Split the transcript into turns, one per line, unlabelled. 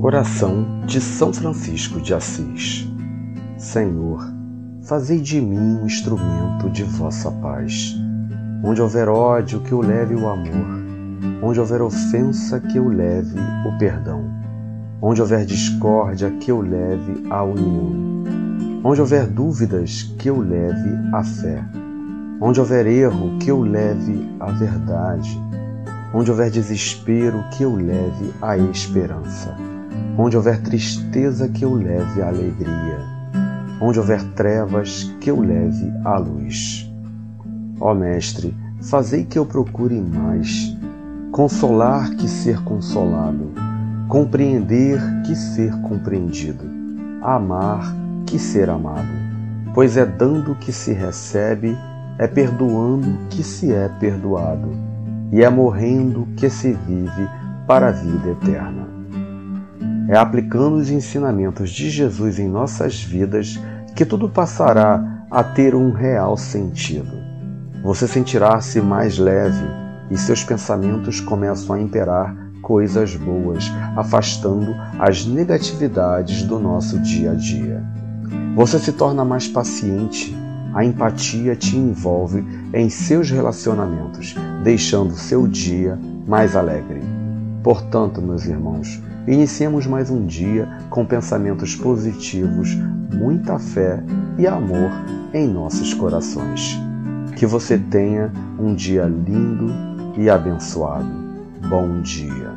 Oração de São Francisco de Assis. Senhor, fazei de mim um instrumento de vossa paz. Onde houver ódio, que eu leve o amor. Onde houver ofensa, que eu leve o perdão. Onde houver discórdia, que eu leve a união. Onde houver dúvidas, que eu leve a fé. Onde houver erro, que eu leve a verdade. Onde houver desespero, que eu leve a esperança Onde houver tristeza, que eu leve a alegria. Onde houver trevas, que eu leve a luz. Ó Mestre, fazei que eu procure mais consolar que ser consolado, compreender que ser compreendido, amar que ser amado. Pois é dando que se recebe, é perdoando que se é perdoado, e é morrendo que se vive para a vida eterna. É aplicando os ensinamentos de Jesus em nossas vidas que tudo passará a ter um real sentido. Você sentirá-se mais leve e seus pensamentos começam a imperar coisas boas, afastando as negatividades do nosso dia a dia. Você se torna mais paciente, a empatia te envolve em seus relacionamentos, deixando seu dia mais alegre. Portanto, meus irmãos, Iniciemos mais um dia com pensamentos positivos, muita fé e amor em nossos corações. Que você tenha um dia lindo e abençoado. Bom dia.